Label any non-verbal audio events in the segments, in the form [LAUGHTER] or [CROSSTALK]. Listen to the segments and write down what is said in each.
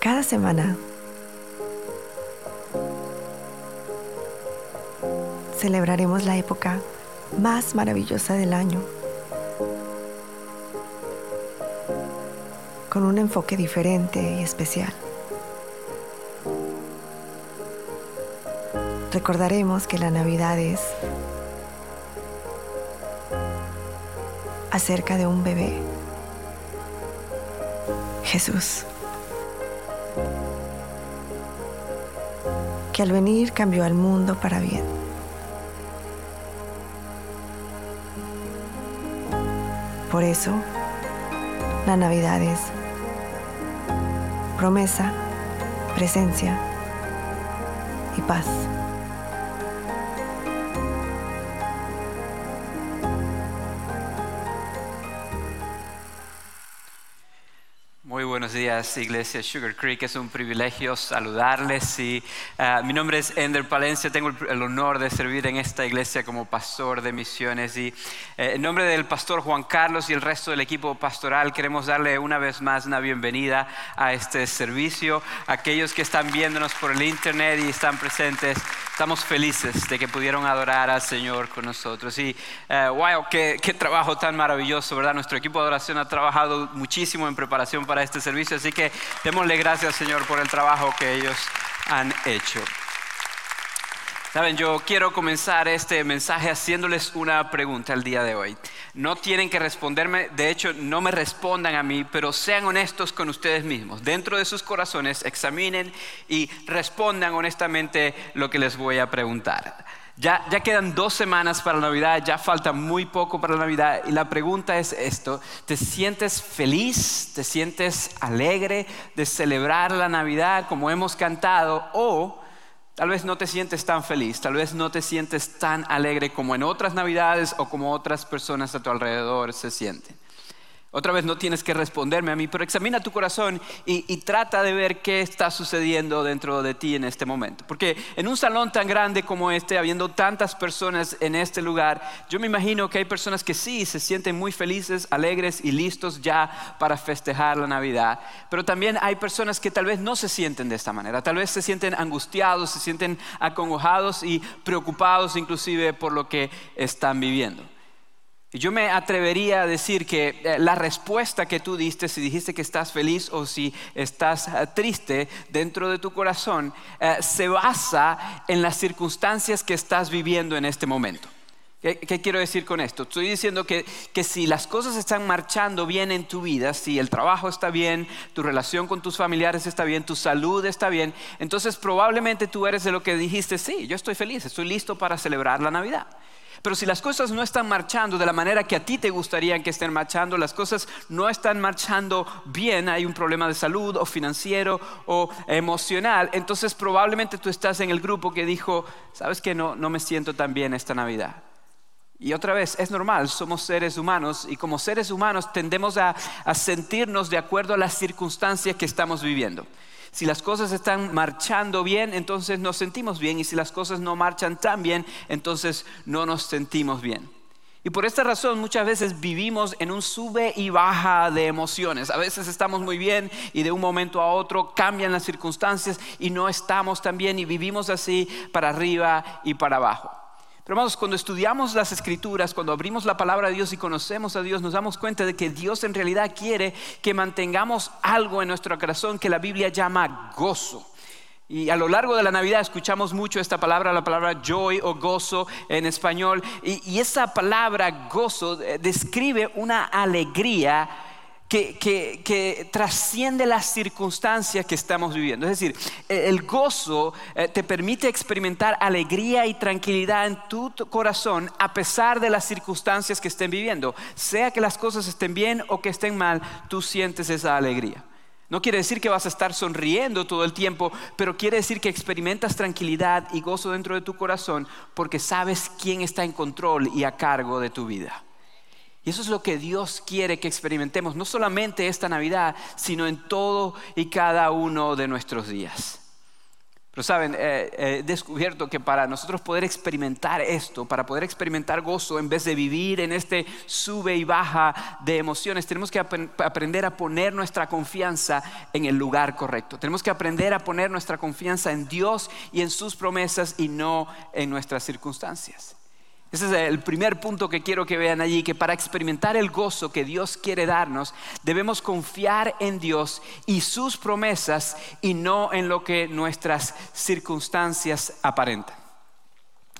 Cada semana celebraremos la época más maravillosa del año con un enfoque diferente y especial. Recordaremos que la Navidad es acerca de un bebé, Jesús, que al venir cambió al mundo para bien. Por eso, la Navidad es promesa, presencia y paz. Días, Iglesia Sugar Creek. Es un privilegio saludarles. Y, uh, mi nombre es Ender Palencia. Tengo el, honor de servir en esta iglesia como pastor de misiones. Y eh, en nombre del pastor Juan Carlos y el resto del equipo pastoral, queremos darle una vez más una bienvenida a este servicio. Aquellos que están viéndonos por el internet y están presentes, estamos felices de que pudieron adorar al Señor con nosotros. Y uh, wow, qué, qué trabajo tan maravilloso, ¿verdad? Nuestro equipo de oración ha trabajado muchísimo en preparación para este servicio Así que démosle gracias, Señor, por el trabajo que ellos han hecho. Saben, yo quiero comenzar este mensaje haciéndoles una pregunta el día de hoy. No tienen que responderme, de hecho, no me respondan a mí, pero sean honestos con ustedes mismos. Dentro de sus corazones, examinen y respondan honestamente lo que les voy a preguntar. Ya, quedan dos semanas para Navidad, ya falta muy poco para Navidad y la pregunta es esto, ¿te sientes feliz? ¿Te sientes alegre de celebrar la Navidad como hemos cantado? O tal vez no te sientes tan feliz, tal vez no te sientes tan alegre como en otras Navidades o como otras personas a tu alrededor se sienten. Otra vez no tienes que responderme a mí, pero examina tu corazón y, trata de ver qué está sucediendo dentro de ti en este momento. Porque en un salón tan grande como este, habiendo tantas personas en este lugar, yo me imagino que hay personas que sí se sienten muy felices, alegres y listos ya para festejar la Navidad. Pero también hay personas que tal vez no se sienten de esta manera. Tal vez se sienten angustiados, se sienten acongojados y preocupados inclusive por lo que están viviendo. Yo me atrevería a decir que eh, la respuesta que tú diste, si dijiste que estás feliz o si estás eh, triste dentro de tu corazón, eh, se basa en las circunstancias que estás viviendo en este momento. ¿Qué, quiero decir con esto? Estoy diciendo que, que, si las cosas están marchando bien en tu vida, si el trabajo está bien, tu relación con tus familiares está bien, tu salud está bien, entonces probablemente tú eres de lo que dijiste, sí, yo estoy feliz, estoy listo para celebrar la Navidad. Pero si las cosas no están marchando de la manera que a ti te gustaría que estén marchando, las cosas no están marchando bien, hay un problema de salud o financiero o emocional, entonces probablemente tú estás en el grupo que dijo, sabes que no, no me siento tan bien esta Navidad. Y otra vez, es normal, somos seres humanos y como seres humanos tendemos a, a sentirnos de acuerdo a las circunstancias que estamos viviendo. Si las cosas están marchando bien, entonces nos sentimos bien. Y si las cosas no marchan tan bien, entonces no nos sentimos bien. Y por esta razón muchas veces vivimos en un sube y baja de emociones. A veces estamos muy bien y de un momento a otro cambian las circunstancias y no estamos tan bien y vivimos así para arriba y para abajo. Pero hermanos, cuando estudiamos las escrituras, cuando abrimos la palabra de Dios y conocemos a Dios, nos damos cuenta de que Dios en realidad quiere que mantengamos algo en nuestro corazón que la Biblia llama gozo. Y a lo largo de la Navidad escuchamos mucho esta palabra, la palabra joy o gozo en español. Y, esa palabra gozo eh, describe una alegría que, trasciende las circunstancias que estamos viviendo. Es decir, e, el gozo eh, te permite experimentar alegría y tranquilidad en tu corazón a pesar de las circunstancias que estén viviendo. Sea que las cosas estén bien o que estén mal, tú sientes esa alegría. No quiere decir que vas a estar sonriendo todo el tiempo, pero quiere decir que experimentas tranquilidad y gozo dentro de tu corazón porque sabes quién está en control y a cargo de tu vida. Y eso es lo que Dios quiere que experimentemos, no solamente esta Navidad, sino en todo y cada uno de nuestros días. Pero saben, eh, he descubierto que para nosotros poder experimentar esto, para poder experimentar gozo, en vez de vivir en este sube y baja de emociones, tenemos que aprender a poner nuestra confianza en el lugar correcto. Tenemos que aprender a poner nuestra confianza en Dios y en sus promesas y no en nuestras circunstancias. Ese es el primer punto que quiero que vean allí, que para experimentar el gozo que Dios quiere darnos, debemos confiar en Dios y sus promesas y no en lo que nuestras circunstancias aparentan.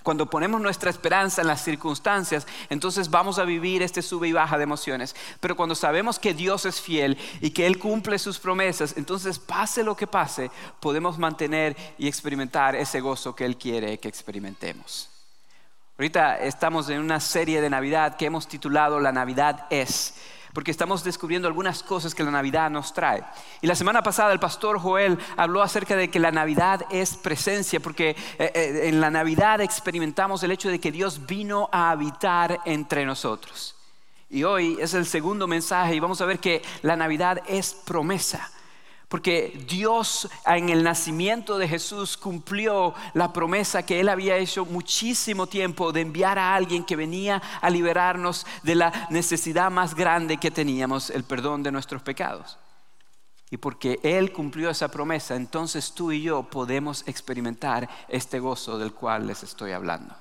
Cuando ponemos nuestra esperanza en las circunstancias, entonces vamos a vivir este sube y baja de emociones. Pero cuando sabemos que Dios es fiel y que Él cumple sus promesas, entonces pase lo que pase, podemos mantener y experimentar ese gozo que Él quiere que experimentemos. Ahorita estamos en una serie de Navidad que hemos titulado La Navidad es, porque estamos descubriendo algunas cosas que la Navidad nos trae. Y la semana pasada el pastor Joel habló acerca de que la Navidad es presencia, porque eh, eh, en la Navidad experimentamos el hecho de que Dios vino a habitar entre nosotros. Y hoy es el segundo mensaje y vamos a ver que la Navidad es promesa. Porque Dios en el nacimiento de Jesús cumplió la promesa que Él había hecho muchísimo tiempo de enviar a alguien que venía a liberarnos de la necesidad más grande que teníamos, el perdón de nuestros pecados. Y porque Él cumplió esa promesa, entonces tú y yo podemos experimentar este gozo del cual les estoy hablando.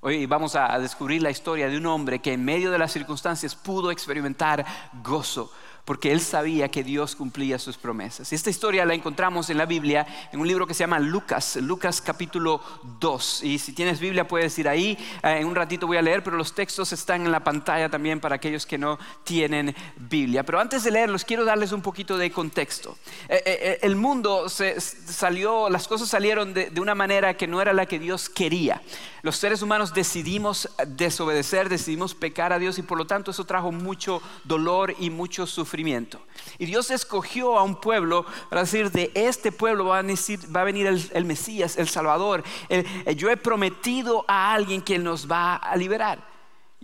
Hoy vamos a descubrir la historia de un hombre que en medio de las circunstancias pudo experimentar gozo porque él sabía que Dios cumplía sus promesas. Esta historia la encontramos en la Biblia, en un libro que se llama Lucas, Lucas capítulo 2. Y si tienes Biblia puedes ir ahí, eh, en un ratito voy a leer, pero los textos están en la pantalla también para aquellos que no tienen Biblia. Pero antes de leerlos, quiero darles un poquito de contexto. Eh, eh, el mundo se salió, las cosas salieron de, de una manera que no era la que Dios quería. Los seres humanos decidimos desobedecer, decidimos pecar a Dios y por lo tanto eso trajo mucho dolor y mucho sufrimiento y Dios escogió a un pueblo para decir, de este pueblo va a venir, el, Mesías, el Salvador. yo he prometido a alguien que nos va a liberar.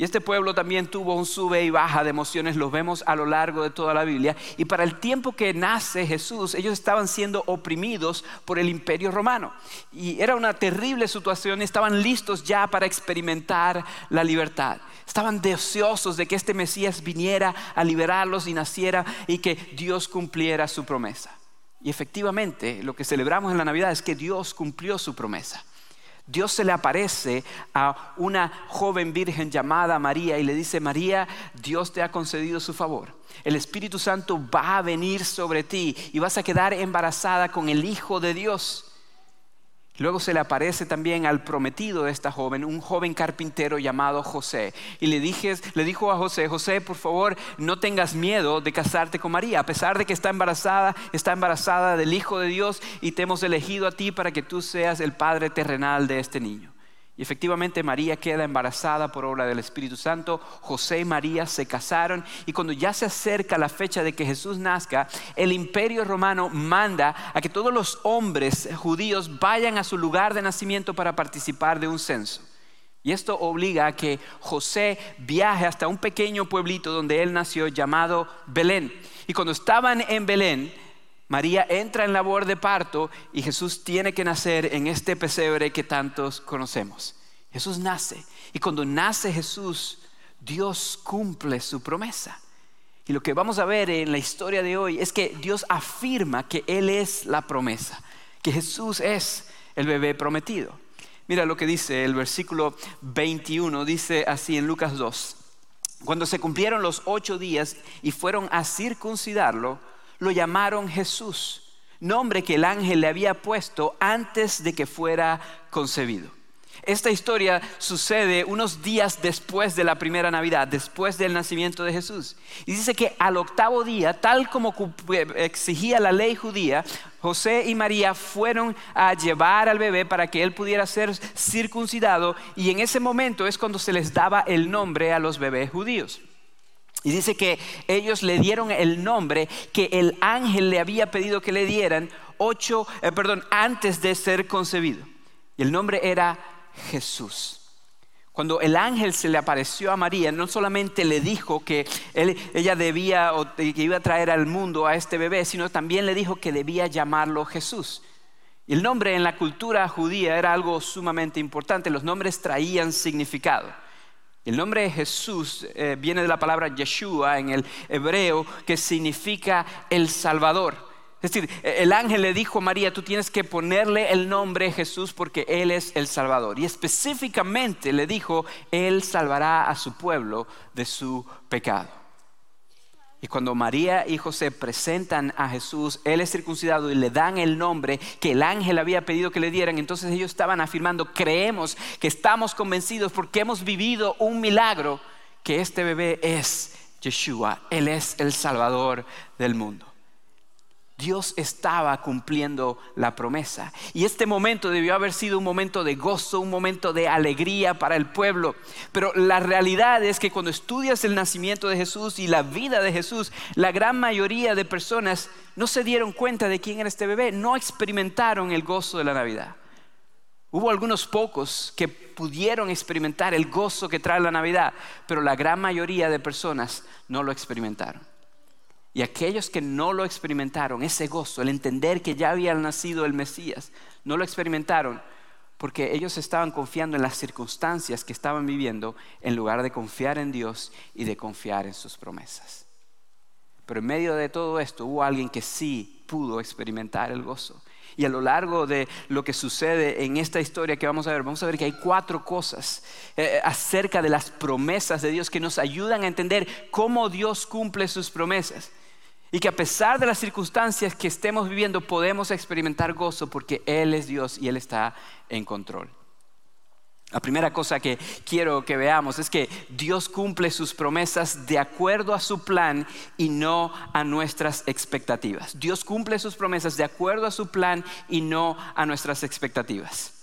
Y este pueblo también tuvo un sube y baja de emociones, lo vemos a lo largo de toda la Biblia. Y para el tiempo que nace Jesús, ellos estaban siendo oprimidos por el imperio romano. Y era una terrible situación, estaban listos ya para experimentar la libertad. Estaban deseosos de que este Mesías viniera a liberarlos y naciera y que Dios cumpliera su promesa. Y efectivamente, lo que celebramos en la Navidad es que Dios cumplió su promesa. Dios se le aparece a una joven virgen llamada María y le dice, María, Dios te ha concedido su favor. El Espíritu Santo va a venir sobre ti y vas a quedar embarazada con el Hijo de Dios. Luego se le aparece también al prometido de esta joven, un joven carpintero llamado José. Y le, dije, le dijo a José, José, por favor, no tengas miedo de casarte con María. A pesar de que está embarazada, está embarazada del Hijo de Dios y te hemos elegido a ti para que tú seas el padre terrenal de este niño. Y efectivamente María queda embarazada por obra del Espíritu Santo. José y María se casaron y cuando ya se acerca la fecha de que Jesús nazca, el imperio romano manda a que todos los hombres judíos vayan a su lugar de nacimiento para participar de un censo. Y esto obliga a que José viaje hasta un pequeño pueblito donde él nació llamado Belén. Y cuando estaban en Belén, María entra en labor de parto y Jesús tiene que nacer en este pesebre que tantos conocemos. Jesús nace y cuando nace Jesús, Dios cumple su promesa. Y lo que vamos a ver en la historia de hoy es que Dios afirma que Él es la promesa, que Jesús es el bebé prometido. Mira lo que dice el versículo 21, dice así en Lucas 2. Cuando se cumplieron los ocho días y fueron a circuncidarlo, lo llamaron Jesús, nombre que el ángel le había puesto antes de que fuera concebido. Esta historia sucede unos días después de la primera Navidad, después del nacimiento de Jesús. Y dice que al octavo día, tal como exigía la ley judía, José y María fueron a llevar al bebé para que él pudiera ser circuncidado y en ese momento es cuando se les daba el nombre a los bebés judíos. Y dice que ellos le dieron el nombre que el ángel le había pedido que le dieran ocho, eh, perdón, antes de ser concebido. Y el nombre era Jesús. Cuando el ángel se le apareció a María, no solamente le dijo que ella debía o que iba a traer al mundo a este bebé, sino también le dijo que debía llamarlo Jesús. Y el nombre en la cultura judía era algo sumamente importante. Los nombres traían significado. El nombre de Jesús eh, viene de la palabra Yeshua en el hebreo, que significa el Salvador. Es decir, el ángel le dijo a María, tú tienes que ponerle el nombre Jesús porque Él es el Salvador. Y específicamente le dijo, Él salvará a su pueblo de su pecado. Y cuando María y José presentan a Jesús, Él es circuncidado y le dan el nombre que el ángel había pedido que le dieran, entonces ellos estaban afirmando, creemos que estamos convencidos porque hemos vivido un milagro, que este bebé es Yeshua, Él es el Salvador del mundo. Dios estaba cumpliendo la promesa. Y este momento debió haber sido un momento de gozo, un momento de alegría para el pueblo. Pero la realidad es que cuando estudias el nacimiento de Jesús y la vida de Jesús, la gran mayoría de personas no se dieron cuenta de quién era este bebé, no experimentaron el gozo de la Navidad. Hubo algunos pocos que pudieron experimentar el gozo que trae la Navidad, pero la gran mayoría de personas no lo experimentaron. Y aquellos que no lo experimentaron, ese gozo, el entender que ya había nacido el Mesías, no lo experimentaron porque ellos estaban confiando en las circunstancias que estaban viviendo en lugar de confiar en Dios y de confiar en sus promesas. Pero en medio de todo esto hubo alguien que sí pudo experimentar el gozo. Y a lo largo de lo que sucede en esta historia que vamos a ver, vamos a ver que hay cuatro cosas eh, acerca de las promesas de Dios que nos ayudan a entender cómo Dios cumple sus promesas. Y que a pesar de las circunstancias que estemos viviendo podemos experimentar gozo porque Él es Dios y Él está en control. La primera cosa que quiero que veamos es que Dios cumple sus promesas de acuerdo a su plan y no a nuestras expectativas. Dios cumple sus promesas de acuerdo a su plan y no a nuestras expectativas.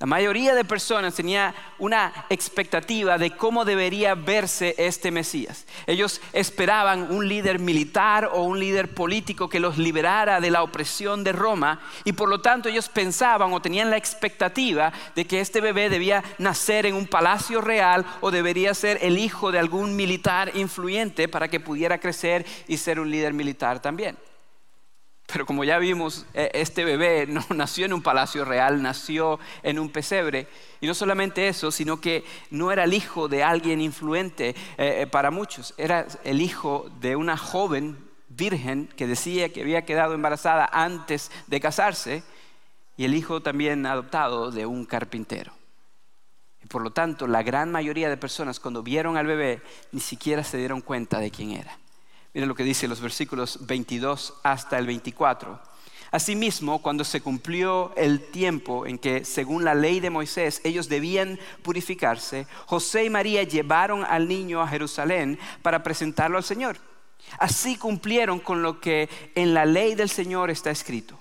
La mayoría de personas tenía una expectativa de cómo debería verse este Mesías. Ellos esperaban un líder militar o un líder político que los liberara de la opresión de Roma y por lo tanto ellos pensaban o tenían la expectativa de que este bebé debía nacer en un palacio real o debería ser el hijo de algún militar influyente para que pudiera crecer y ser un líder militar también. Pero como ya vimos, e, este bebé no [LAUGHS] nació en un palacio real, nació en un pesebre. Y no solamente eso, sino que no era el hijo de alguien influente eh, eh, para muchos, era el hijo de una joven virgen que decía que había quedado embarazada antes de casarse y el hijo también adoptado de un carpintero. Y por lo tanto, la gran mayoría de personas cuando vieron al bebé ni siquiera se dieron cuenta de quién era. Miren lo que dice los versículos 22 hasta el 24. Asimismo, cuando se cumplió el tiempo en que, según la ley de Moisés, ellos debían purificarse, José y María llevaron al niño a Jerusalén para presentarlo al Señor. Así cumplieron con lo que en la ley del Señor está escrito.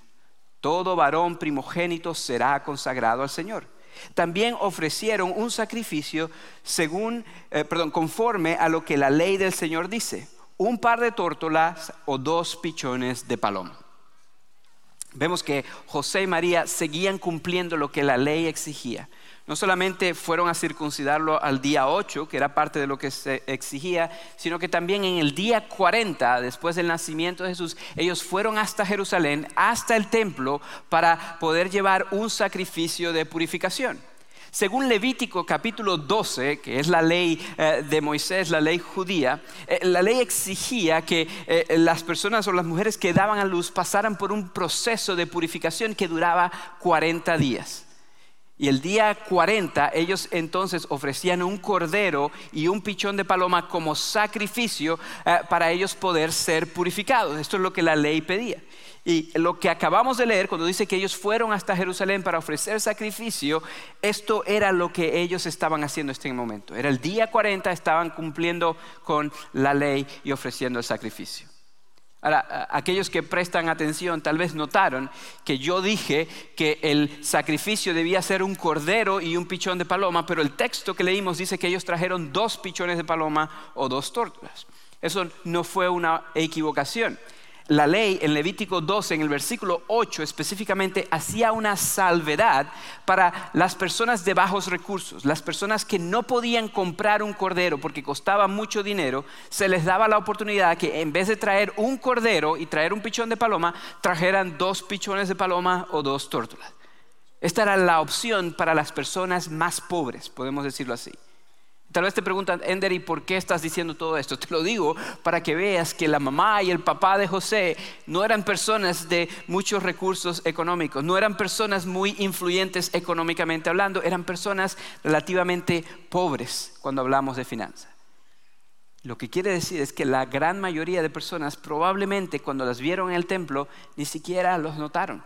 Todo varón primogénito será consagrado al Señor. También ofrecieron un sacrificio según, eh, perdón, conforme a lo que la ley del Señor dice un par de tórtolas o dos pichones de paloma. Vemos que José y María seguían cumpliendo lo que la ley exigía. No solamente fueron a circuncidarlo al día 8, que era parte de lo que se exigía, sino que también en el día 40, después del nacimiento de Jesús, ellos fueron hasta Jerusalén, hasta el templo, para poder llevar un sacrificio de purificación. Según Levítico capítulo 12, que es la ley eh, de Moisés, la ley judía, eh, la ley exigía que eh, las personas o las mujeres que daban a luz pasaran por un proceso de purificación que duraba 40 días. Y el día 40 ellos entonces ofrecían un cordero y un pichón de paloma como sacrificio para ellos poder ser purificados. Esto es lo que la ley pedía. Y lo que acabamos de leer, cuando dice que ellos fueron hasta Jerusalén para ofrecer sacrificio, esto era lo que ellos estaban haciendo en este momento. Era el día 40, estaban cumpliendo con la ley y ofreciendo el sacrificio. Ahora, aquellos que prestan atención tal vez notaron que yo dije que el sacrificio debía ser un cordero y un pichón de paloma, pero el texto que leímos dice que ellos trajeron dos pichones de paloma o dos tortugas. Eso no fue una equivocación la ley en Levítico 12, en el versículo 8 específicamente, hacía una salvedad para las personas de bajos recursos, las personas que no podían comprar un cordero porque costaba mucho dinero, se les daba la oportunidad que en vez de traer un cordero y traer un pichón de paloma, trajeran dos pichones de paloma o dos tórtolas. Esta era la opción para las personas más pobres, podemos decirlo así. Tal vez te preguntan, Ender, ¿y por qué estás diciendo todo esto? Te lo digo para que veas que la mamá y el papá de José no eran personas de muchos recursos económicos, no eran personas muy influyentes económicamente hablando, eran personas relativamente pobres cuando hablamos de finanzas. Lo que quiere decir es que la gran mayoría de personas probablemente cuando las vieron en el templo ni siquiera los notaron.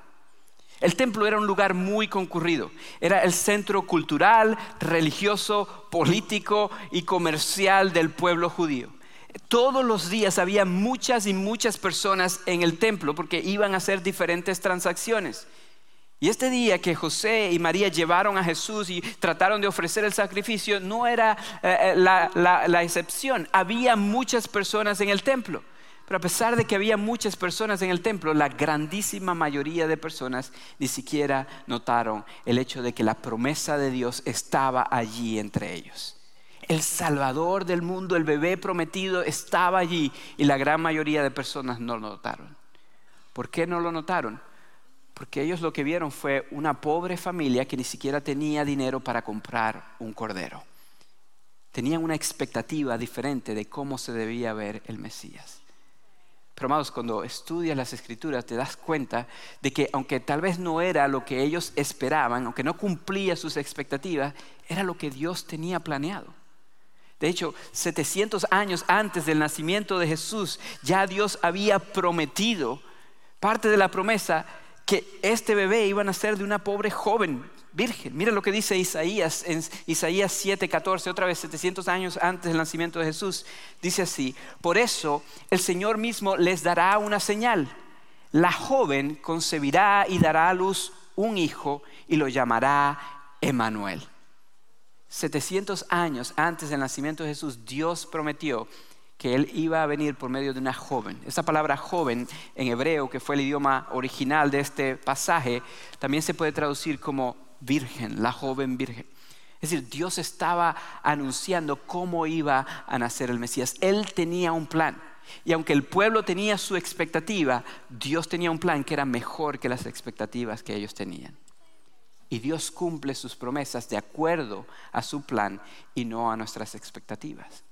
El templo era un lugar muy concurrido. Era el centro cultural, religioso, político y comercial del pueblo judío. Todos los días había muchas y muchas personas en el templo porque iban a hacer diferentes transacciones. Y este día que José y María llevaron a Jesús y trataron de ofrecer el sacrificio no era eh, eh, la, la excepción. Había muchas personas en el templo. Pero a pesar de que había muchas personas en el templo, la grandísima mayoría de personas ni siquiera notaron el hecho de que la promesa de Dios estaba allí entre ellos. El Salvador del mundo, el bebé prometido, estaba allí y la gran mayoría de personas no lo notaron. ¿Por qué no lo notaron? Porque ellos lo que vieron fue una pobre familia que ni siquiera tenía dinero para comprar un cordero. Tenían una expectativa diferente de cómo se debía ver el Mesías. Pero amados, cuando estudias las escrituras te das cuenta de que aunque tal vez no era lo que ellos esperaban, aunque no cumplía sus expectativas, era lo que Dios tenía planeado. De hecho, 700 años antes del nacimiento de Jesús, ya Dios había prometido parte de la promesa que este bebé iba a nacer de una pobre joven virgen. Mira lo que dice Isaías en Isaías 7:14, otra vez 700 años antes del nacimiento de Jesús. Dice así, por eso el Señor mismo les dará una señal. La joven concebirá y dará a luz un hijo y lo llamará Emanuel. 700 años antes del nacimiento de Jesús, Dios prometió que él iba a venir por medio de una joven. Esa palabra joven en hebreo, que fue el idioma original de este pasaje, también se puede traducir como virgen, la joven virgen. Es decir, Dios estaba anunciando cómo iba a nacer el Mesías. Él tenía un plan. Y aunque el pueblo tenía su expectativa, Dios tenía un plan que era mejor que las expectativas que ellos tenían. Y Dios cumple sus promesas de acuerdo a su plan y no a nuestras expectativas.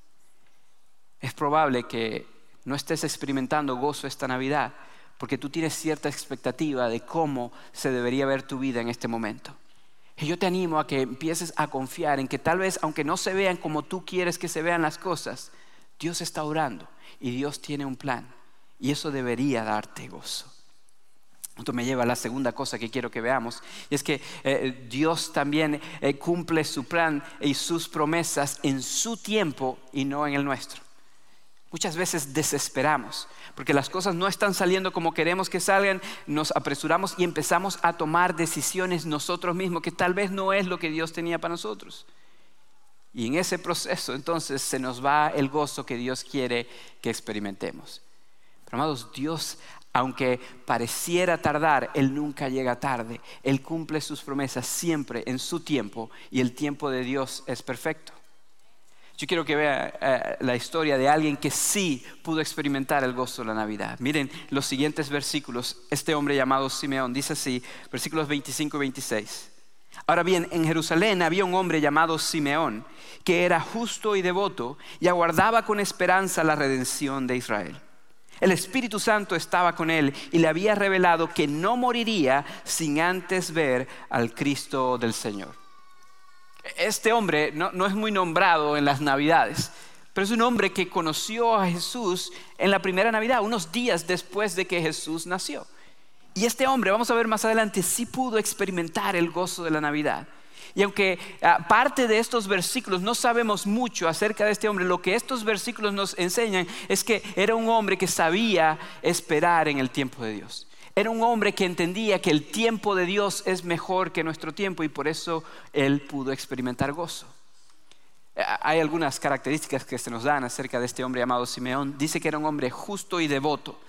Es probable que no estés experimentando gozo esta Navidad porque tú tienes cierta expectativa de cómo se debería ver tu vida en este momento. Y yo te animo a que empieces a confiar en que tal vez, aunque no se vean como tú quieres que se vean las cosas, Dios está orando y Dios tiene un plan. Y eso debería darte gozo. Esto me lleva a la segunda cosa que quiero que veamos, y es que eh, Dios también eh, cumple su plan y sus promesas en su tiempo y no en el nuestro. Muchas veces desesperamos porque las cosas no están saliendo como queremos que salgan, nos apresuramos y empezamos a tomar decisiones nosotros mismos que tal vez no es lo que Dios tenía para nosotros. Y en ese proceso entonces se nos va el gozo que Dios quiere que experimentemos. Pero amados, Dios, aunque pareciera tardar, Él nunca llega tarde. Él cumple sus promesas siempre en su tiempo y el tiempo de Dios es perfecto. Yo quiero que vea eh, la historia de alguien que sí pudo experimentar el gozo de la Navidad. Miren los siguientes versículos. Este hombre llamado Simeón dice así, versículos 25 y 26. Ahora bien, en Jerusalén había un hombre llamado Simeón, que era justo y devoto y aguardaba con esperanza la redención de Israel. El Espíritu Santo estaba con él y le había revelado que no moriría sin antes ver al Cristo del Señor. Este hombre no, es muy nombrado en las Navidades, pero es un hombre que conoció a Jesús en la primera Navidad, unos días después de que Jesús nació. Y este hombre, vamos a ver más adelante, sí pudo experimentar el gozo de la Navidad. Y aunque ah, parte de estos versículos no sabemos mucho acerca de este hombre, lo que estos versículos nos enseñan es que era un hombre que sabía esperar en el tiempo de Dios. Era un hombre que entendía que el tiempo de Dios es mejor que nuestro tiempo y por eso él pudo experimentar gozo. Eh, hay algunas características que se nos dan acerca de este hombre llamado Simeón. Dice que era un hombre justo y devoto.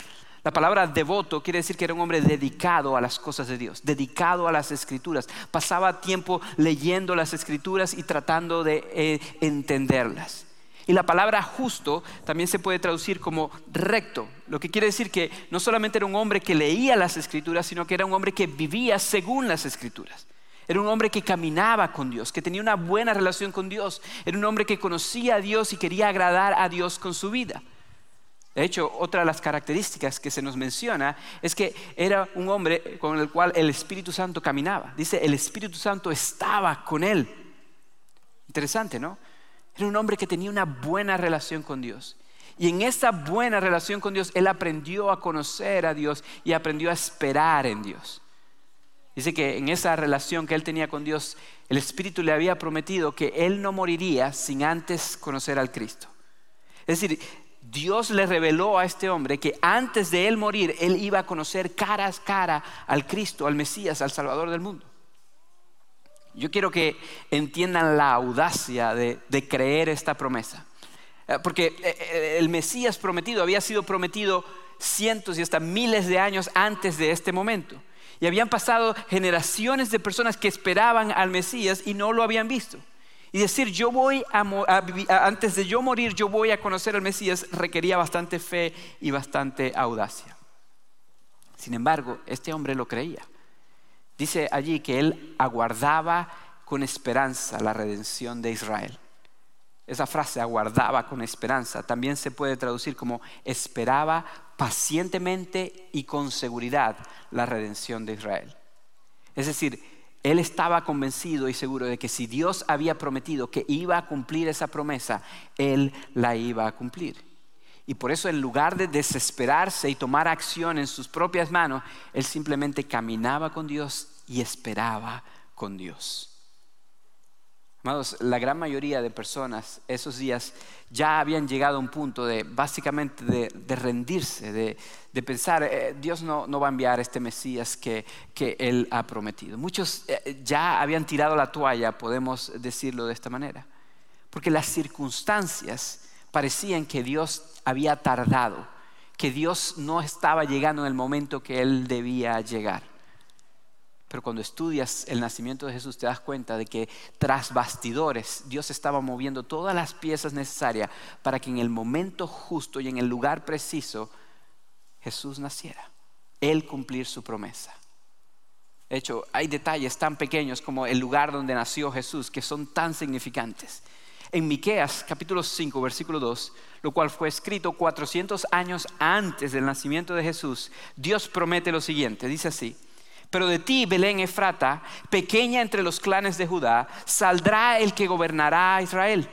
La palabra devoto quiere decir que era un hombre dedicado a las cosas de Dios, dedicado a las escrituras. Pasaba tiempo leyendo las escrituras y tratando de eh, entenderlas. Y la palabra justo también se puede traducir como recto, lo que quiere decir que no solamente era un hombre que leía las escrituras, sino que era un hombre que vivía según las escrituras. Era un hombre que caminaba con Dios, que tenía una buena relación con Dios. Era un hombre que conocía a Dios y quería agradar a Dios con su vida. De hecho, otra de las características que se nos menciona es que era un hombre con el cual el Espíritu Santo caminaba. Dice, el Espíritu Santo estaba con él. Interesante, ¿no? Era un hombre que tenía una buena relación con Dios. Y en esa buena relación con Dios, él aprendió a conocer a Dios y aprendió a esperar en Dios. Dice que en esa relación que él tenía con Dios, el Espíritu le había prometido que él no moriría sin antes conocer al Cristo. Es decir, Dios le reveló a este hombre que antes de él morir, él iba a conocer cara a cara al Cristo, al Mesías, al Salvador del mundo. Yo quiero que entiendan la audacia de, creer esta promesa. Eh, porque eh, eh, el Mesías prometido había sido prometido cientos y hasta miles de años antes de este momento. Y habían pasado generaciones de personas que esperaban al Mesías y no lo habían visto. Y decir, yo voy antes de yo morir, yo voy a conocer al Mesías, requería bastante fe y bastante audacia. Sin embargo, este hombre lo creía. Dice allí que él aguardaba con esperanza la redención de Israel. Esa frase aguardaba con esperanza también se puede traducir como esperaba pacientemente y con seguridad la redención de Israel. Es decir, él estaba convencido y seguro de que si Dios había prometido que iba a cumplir esa promesa, Él la iba a cumplir. Y por eso en lugar de desesperarse y tomar acción en sus propias manos, Él simplemente caminaba con Dios y esperaba con Dios. Amados, la gran mayoría de personas esos días ya habían llegado a un punto de básicamente de, rendirse, de, pensar, eh, Dios no, va a enviar este Mesías que, Él ha prometido. Muchos eh, ya habían tirado la toalla, podemos decirlo de esta manera, porque las circunstancias parecían que Dios había tardado, que Dios no estaba llegando en el momento que Él debía llegar. Pero cuando estudias el nacimiento de Jesús te das cuenta de que tras bastidores Dios estaba moviendo todas las piezas necesarias para que en el momento justo y en el lugar preciso Jesús naciera. Él cumplir su promesa. De hecho, hay detalles tan pequeños como el lugar donde nació Jesús que son tan significantes. En Miqueas capítulo 5 versículo 2, lo cual fue escrito 400 años antes del nacimiento de Jesús, Dios promete lo siguiente, dice así: pero de ti, Belén Efrata, pequeña entre los clanes de Judá, saldrá el que gobernará a Israel.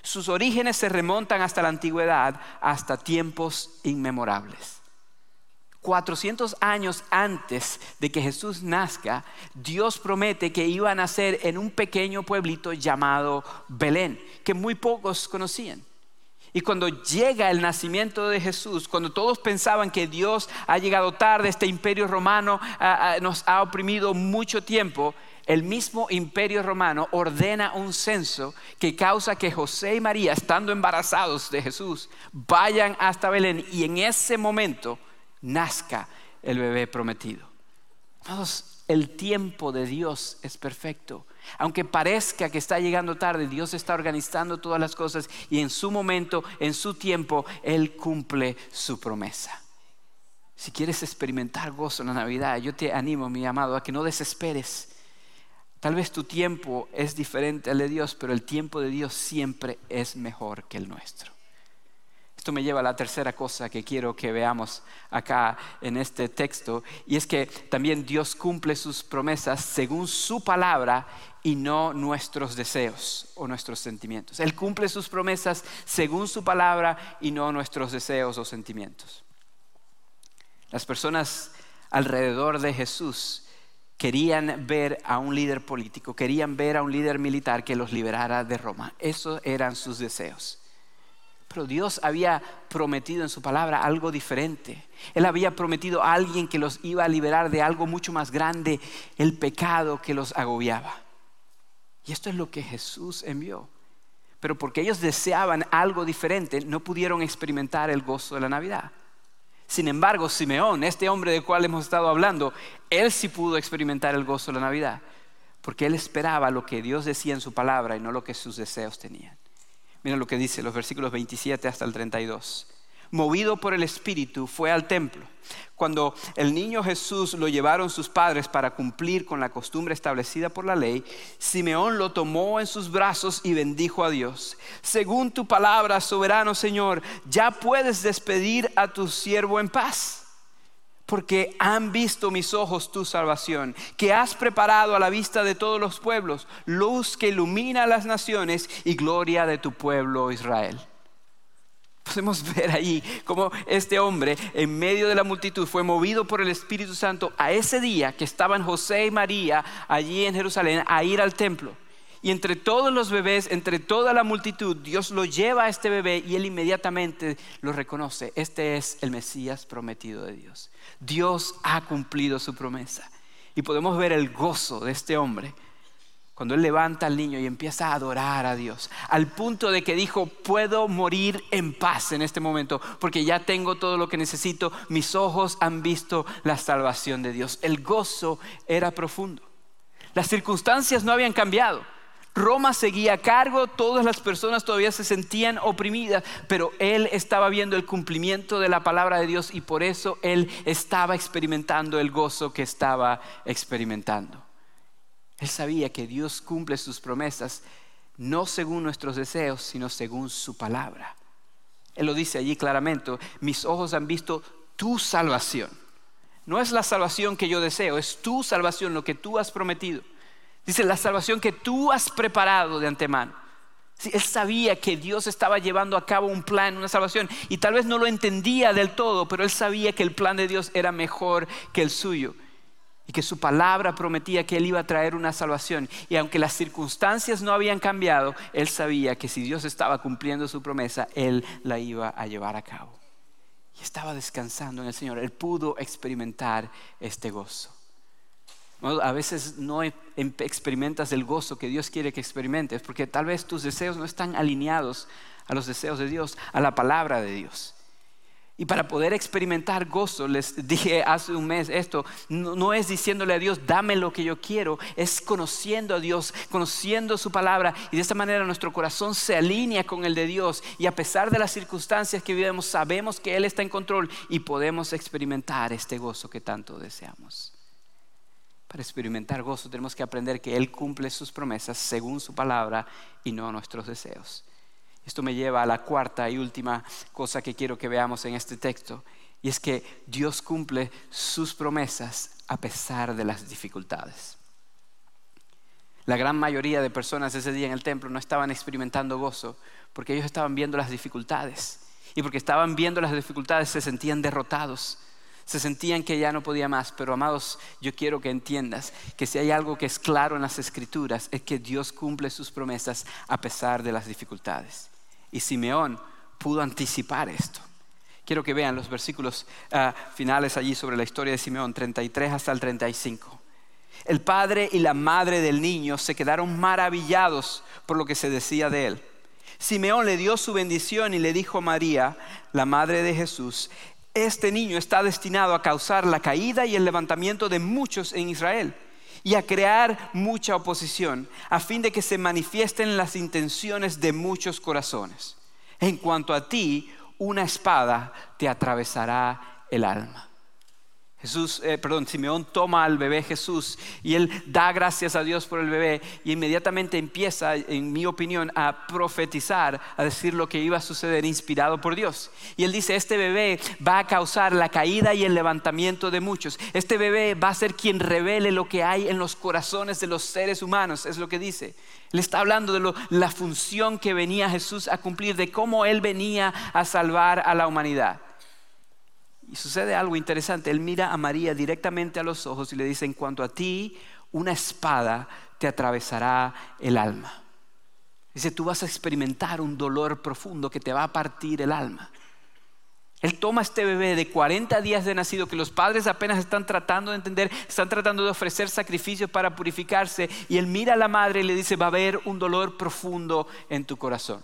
Sus orígenes se remontan hasta la antigüedad, hasta tiempos inmemorables. 400 años antes de que Jesús nazca, Dios promete que iba a nacer en un pequeño pueblito llamado Belén, que muy pocos conocían. Y cuando llega el nacimiento de Jesús, cuando todos pensaban que Dios ha llegado tarde, este imperio romano nos ha oprimido mucho tiempo, el mismo imperio romano ordena un censo que causa que José y María, estando embarazados de Jesús, vayan hasta Belén y en ese momento nazca el bebé prometido. Todos, el tiempo de Dios es perfecto. Aunque parezca que está llegando tarde, Dios está organizando todas las cosas y en su momento, en su tiempo, Él cumple su promesa. Si quieres experimentar gozo en la Navidad, yo te animo, mi amado, a que no desesperes. Tal vez tu tiempo es diferente al de Dios, pero el tiempo de Dios siempre es mejor que el nuestro. Esto me lleva a la tercera cosa que quiero que veamos acá en este texto, y es que también Dios cumple sus promesas según su palabra y no nuestros deseos o nuestros sentimientos. Él cumple sus promesas según su palabra y no nuestros deseos o sentimientos. Las personas alrededor de Jesús querían ver a un líder político, querían ver a un líder militar que los liberara de Roma. Esos eran sus deseos. Pero Dios había prometido en su palabra algo diferente. Él había prometido a alguien que los iba a liberar de algo mucho más grande, el pecado que los agobiaba. Y esto es lo que Jesús envió. Pero porque ellos deseaban algo diferente, no pudieron experimentar el gozo de la Navidad. Sin embargo, Simeón, este hombre del cual hemos estado hablando, él sí pudo experimentar el gozo de la Navidad, porque él esperaba lo que Dios decía en su palabra y no lo que sus deseos tenían. Miren lo que dice los versículos 27 hasta el 32 movido por el Espíritu, fue al templo. Cuando el niño Jesús lo llevaron sus padres para cumplir con la costumbre establecida por la ley, Simeón lo tomó en sus brazos y bendijo a Dios. Según tu palabra, soberano Señor, ya puedes despedir a tu siervo en paz porque han visto mis ojos tu salvación, que has preparado a la vista de todos los pueblos, luz que ilumina las naciones y gloria de tu pueblo Israel. Podemos ver ahí cómo este hombre en medio de la multitud fue movido por el Espíritu Santo a ese día que estaban José y María allí en Jerusalén a ir al templo. Y entre todos los bebés, entre toda la multitud, Dios lo lleva a este bebé y él inmediatamente lo reconoce. Este es el Mesías prometido de Dios. Dios ha cumplido su promesa. Y podemos ver el gozo de este hombre cuando él levanta al niño y empieza a adorar a Dios, al punto de que dijo, puedo morir en paz en este momento, porque ya tengo todo lo que necesito, mis ojos han visto la salvación de Dios. El gozo era profundo. Las circunstancias no habían cambiado. Roma seguía a cargo, todas las personas todavía se sentían oprimidas, pero él estaba viendo el cumplimiento de la palabra de Dios y por eso él estaba experimentando el gozo que estaba experimentando. Él sabía que Dios cumple sus promesas no según nuestros deseos, sino según su palabra. Él lo dice allí claramente, mis ojos han visto tu salvación. No es la salvación que yo deseo, es tu salvación, lo que tú has prometido. Dice, la salvación que tú has preparado de antemano. él sabía que Dios estaba llevando a cabo un plan, una salvación, y tal vez no lo entendía del todo, pero él sabía que el plan de Dios era mejor que el suyo y que su palabra prometía que Él iba a traer una salvación. Y aunque las circunstancias no habían cambiado, Él sabía que si Dios estaba cumpliendo su promesa, Él la iba a llevar a cabo. Y estaba descansando en el Señor. Él pudo experimentar este gozo. A veces no em, experimentas el gozo que Dios quiere que experimentes, porque tal vez tus deseos no están alineados a los deseos de Dios, a la palabra de Dios. Y para poder experimentar gozo, les dije hace un mes esto, no, es diciéndole a Dios, dame lo que yo quiero, es conociendo a Dios, conociendo su palabra y de esta manera nuestro corazón se alinea con el de Dios y a pesar de las circunstancias que vivimos, sabemos que Él está en control y podemos experimentar este gozo que tanto deseamos. Para experimentar gozo tenemos que aprender que Él cumple sus promesas según su palabra y no nuestros deseos. Esto me lleva a la cuarta y última cosa que quiero que veamos en este texto, y es que Dios cumple sus promesas a pesar de las dificultades. La gran mayoría de personas ese día en el templo no estaban experimentando gozo porque ellos estaban viendo las dificultades. Y porque estaban viendo las dificultades se sentían derrotados, se sentían que ya no podía más. Pero amados, yo quiero que entiendas que si hay algo que es claro en las escrituras es que Dios cumple sus promesas a pesar de las dificultades. Y Simeón pudo anticipar esto. Quiero que vean los versículos ah, finales allí sobre la historia de Simeón, 33 hasta el 35. El padre y la madre del niño se quedaron maravillados por lo que se decía de él. Simeón le dio su bendición y le dijo a María, la madre de Jesús, este niño está destinado a causar la caída y el levantamiento de muchos en Israel y a crear mucha oposición, a fin de que se manifiesten las intenciones de muchos corazones. En cuanto a ti, una espada te atravesará el alma. Jesús, eh, perdón, Simeón toma al bebé Jesús y él da gracias a Dios por el bebé y inmediatamente empieza, en mi opinión, a profetizar, a decir lo que iba a suceder inspirado por Dios. Y él dice, este bebé va a causar la caída y el levantamiento de muchos. Este bebé va a ser quien revele lo que hay en los corazones de los seres humanos, es lo que dice. Él está hablando de la función que venía Jesús a cumplir, de cómo él venía a salvar a la humanidad. Y sucede algo interesante. Él mira a María directamente a los ojos y le dice, en cuanto a ti, una espada te atravesará el alma. Dice, tú vas a experimentar un dolor profundo que te va a partir el alma. Él toma a este bebé de 40 días de nacido que los padres apenas están tratando de entender, están tratando de ofrecer sacrificios para purificarse y él mira a la madre y le dice, va a haber un dolor profundo en tu corazón.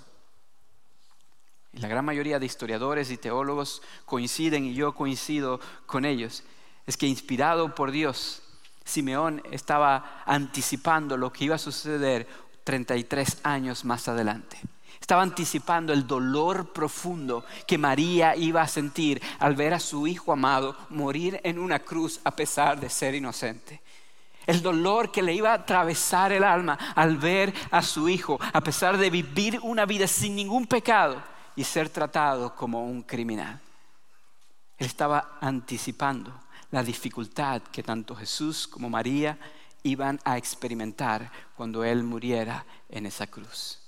La gran mayoría de historiadores y teólogos coinciden y yo coincido con ellos, es que inspirado por Dios, Simeón estaba anticipando lo que iba a suceder 33 años más adelante. Estaba anticipando el dolor profundo que María iba a sentir al ver a su hijo amado morir en una cruz a pesar de ser inocente. El dolor que le iba a atravesar el alma al ver a su hijo, a pesar de vivir una vida sin ningún pecado y ser tratado como un criminal. Él estaba anticipando la dificultad que tanto Jesús como María iban a experimentar cuando Él muriera en esa cruz.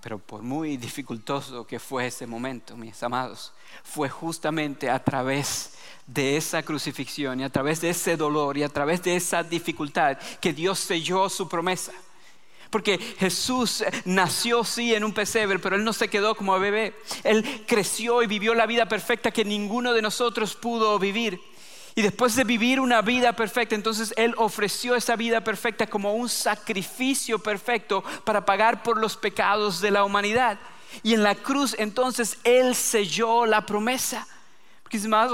Pero por muy dificultoso que fue ese momento, mis amados, fue justamente a través de esa crucifixión y a través de ese dolor y a través de esa dificultad que Dios selló su promesa. Porque Jesús nació sí en un pesebre, pero Él no se quedó como bebé. Él creció y vivió la vida perfecta que ninguno de nosotros pudo vivir. Y después de vivir una vida perfecta, entonces Él ofreció esa vida perfecta como un sacrificio perfecto para pagar por los pecados de la humanidad. Y en la cruz entonces Él selló la promesa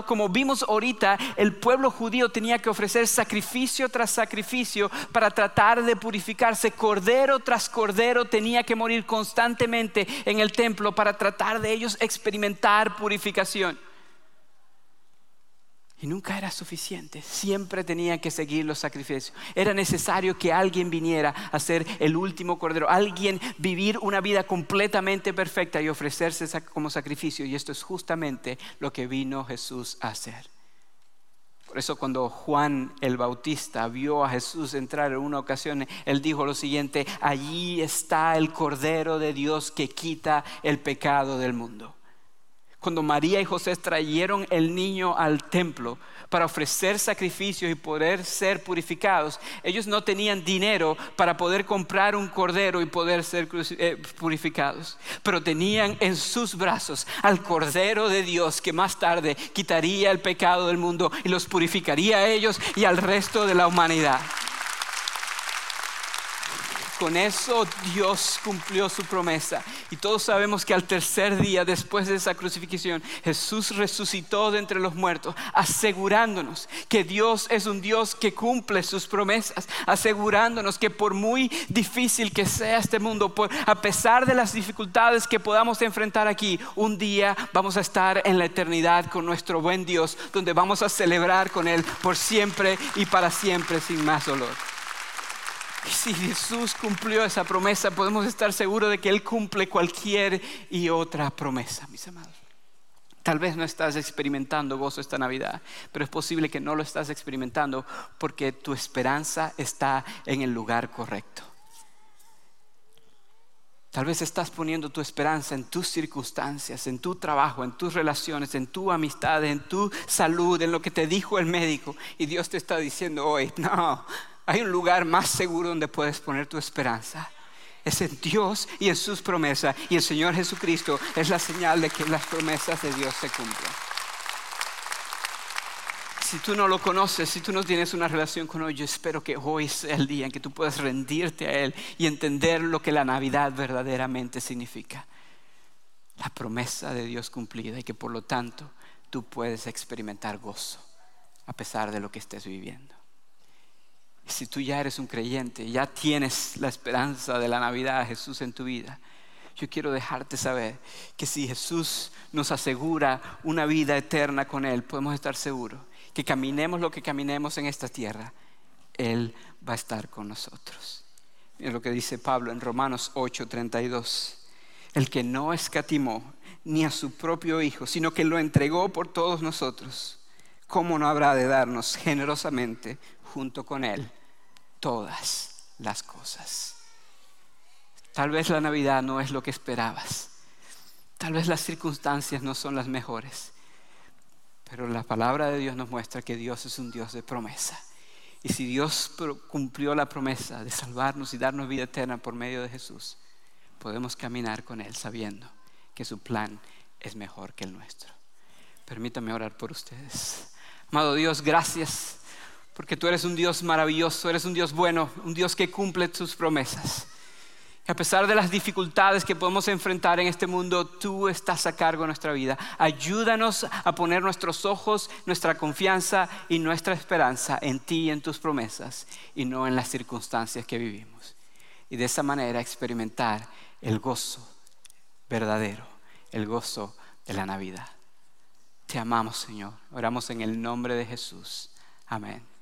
como vimos ahorita, el pueblo judío tenía que ofrecer sacrificio tras sacrificio para tratar de purificarse. Cordero tras cordero tenía que morir constantemente en el templo para tratar de ellos experimentar purificación. Y nunca era suficiente, siempre tenía que seguir los sacrificios. Era necesario que alguien viniera a ser el último cordero, alguien vivir una vida completamente perfecta y ofrecerse como sacrificio. Y esto es justamente lo que vino Jesús a hacer. Por eso cuando Juan el Bautista vio a Jesús entrar en una ocasión, él dijo lo siguiente, allí está el Cordero de Dios que quita el pecado del mundo cuando María y José trajeron el niño al templo para ofrecer sacrificios y poder ser purificados, ellos no tenían dinero para poder comprar un cordero y poder ser eh, purificados, pero tenían en sus brazos al cordero de Dios que más tarde quitaría el pecado del mundo y los purificaría a ellos y al resto de la humanidad. Con eso Dios cumplió su promesa. Y todos sabemos que al tercer día después de esa crucifixión, Jesús resucitó de entre los muertos, asegurándonos que Dios es un Dios que cumple sus promesas, asegurándonos que por muy difícil que sea este mundo, a pesar de las dificultades que podamos enfrentar aquí, un día vamos a estar en la eternidad con nuestro buen Dios, donde vamos a celebrar con Él por siempre y para siempre sin más dolor. Si Jesús cumplió esa promesa, podemos estar seguros de que Él cumple cualquier y otra promesa, mis amados. Tal vez no estás experimentando gozo esta Navidad, pero es posible que no lo estás experimentando porque tu esperanza está en el lugar correcto. Tal vez estás poniendo tu esperanza en tus circunstancias, en tu trabajo, en tus relaciones, en tu amistad, en tu salud, en lo que te dijo el médico. Y Dios te está diciendo hoy, no, hay un lugar más seguro donde puedes poner tu esperanza. Es en Dios y en sus promesas. Y el Señor Jesucristo es la señal de que las promesas de Dios se cumplen. Si tú no lo conoces, si tú no tienes una relación con Él, yo espero que hoy sea el día en que tú puedas rendirte a Él y entender lo que la Navidad verdaderamente significa. La promesa de Dios cumplida y que por lo tanto tú puedes experimentar gozo a pesar de lo que estés viviendo si tú ya eres un creyente, ya tienes la esperanza de la Navidad Jesús en tu vida, yo quiero dejarte saber que si Jesús nos asegura una vida eterna con Él, podemos estar seguros que caminemos lo que caminemos en esta tierra, Él va a estar con nosotros. Mira lo que dice Pablo en Romanos 8:32. El que no escatimó ni a su propio Hijo, sino que lo entregó por todos nosotros, ¿cómo no habrá de darnos generosamente junto con Él todas las cosas. Tal vez la Navidad no es lo que esperabas. Tal vez las circunstancias no son las mejores. Pero la palabra de Dios nos muestra que Dios es un Dios de promesa. Y si Dios cumplió la promesa de salvarnos y darnos vida eterna por medio de Jesús, podemos caminar con Él sabiendo que su plan es mejor que el nuestro. Permítame orar por ustedes. Amado Dios, gracias porque tú eres un Dios maravilloso, eres un Dios bueno, un Dios que cumple tus promesas. A pesar de las dificultades que podemos enfrentar en este mundo, tú estás a cargo de nuestra vida. Ayúdanos a poner nuestros ojos, nuestra confianza y nuestra esperanza en ti y en tus promesas y no en las circunstancias que vivimos. Y de esa manera experimentar el gozo verdadero, el gozo de la Navidad. Te amamos, Señor. Oramos en el nombre de Jesús. Amén.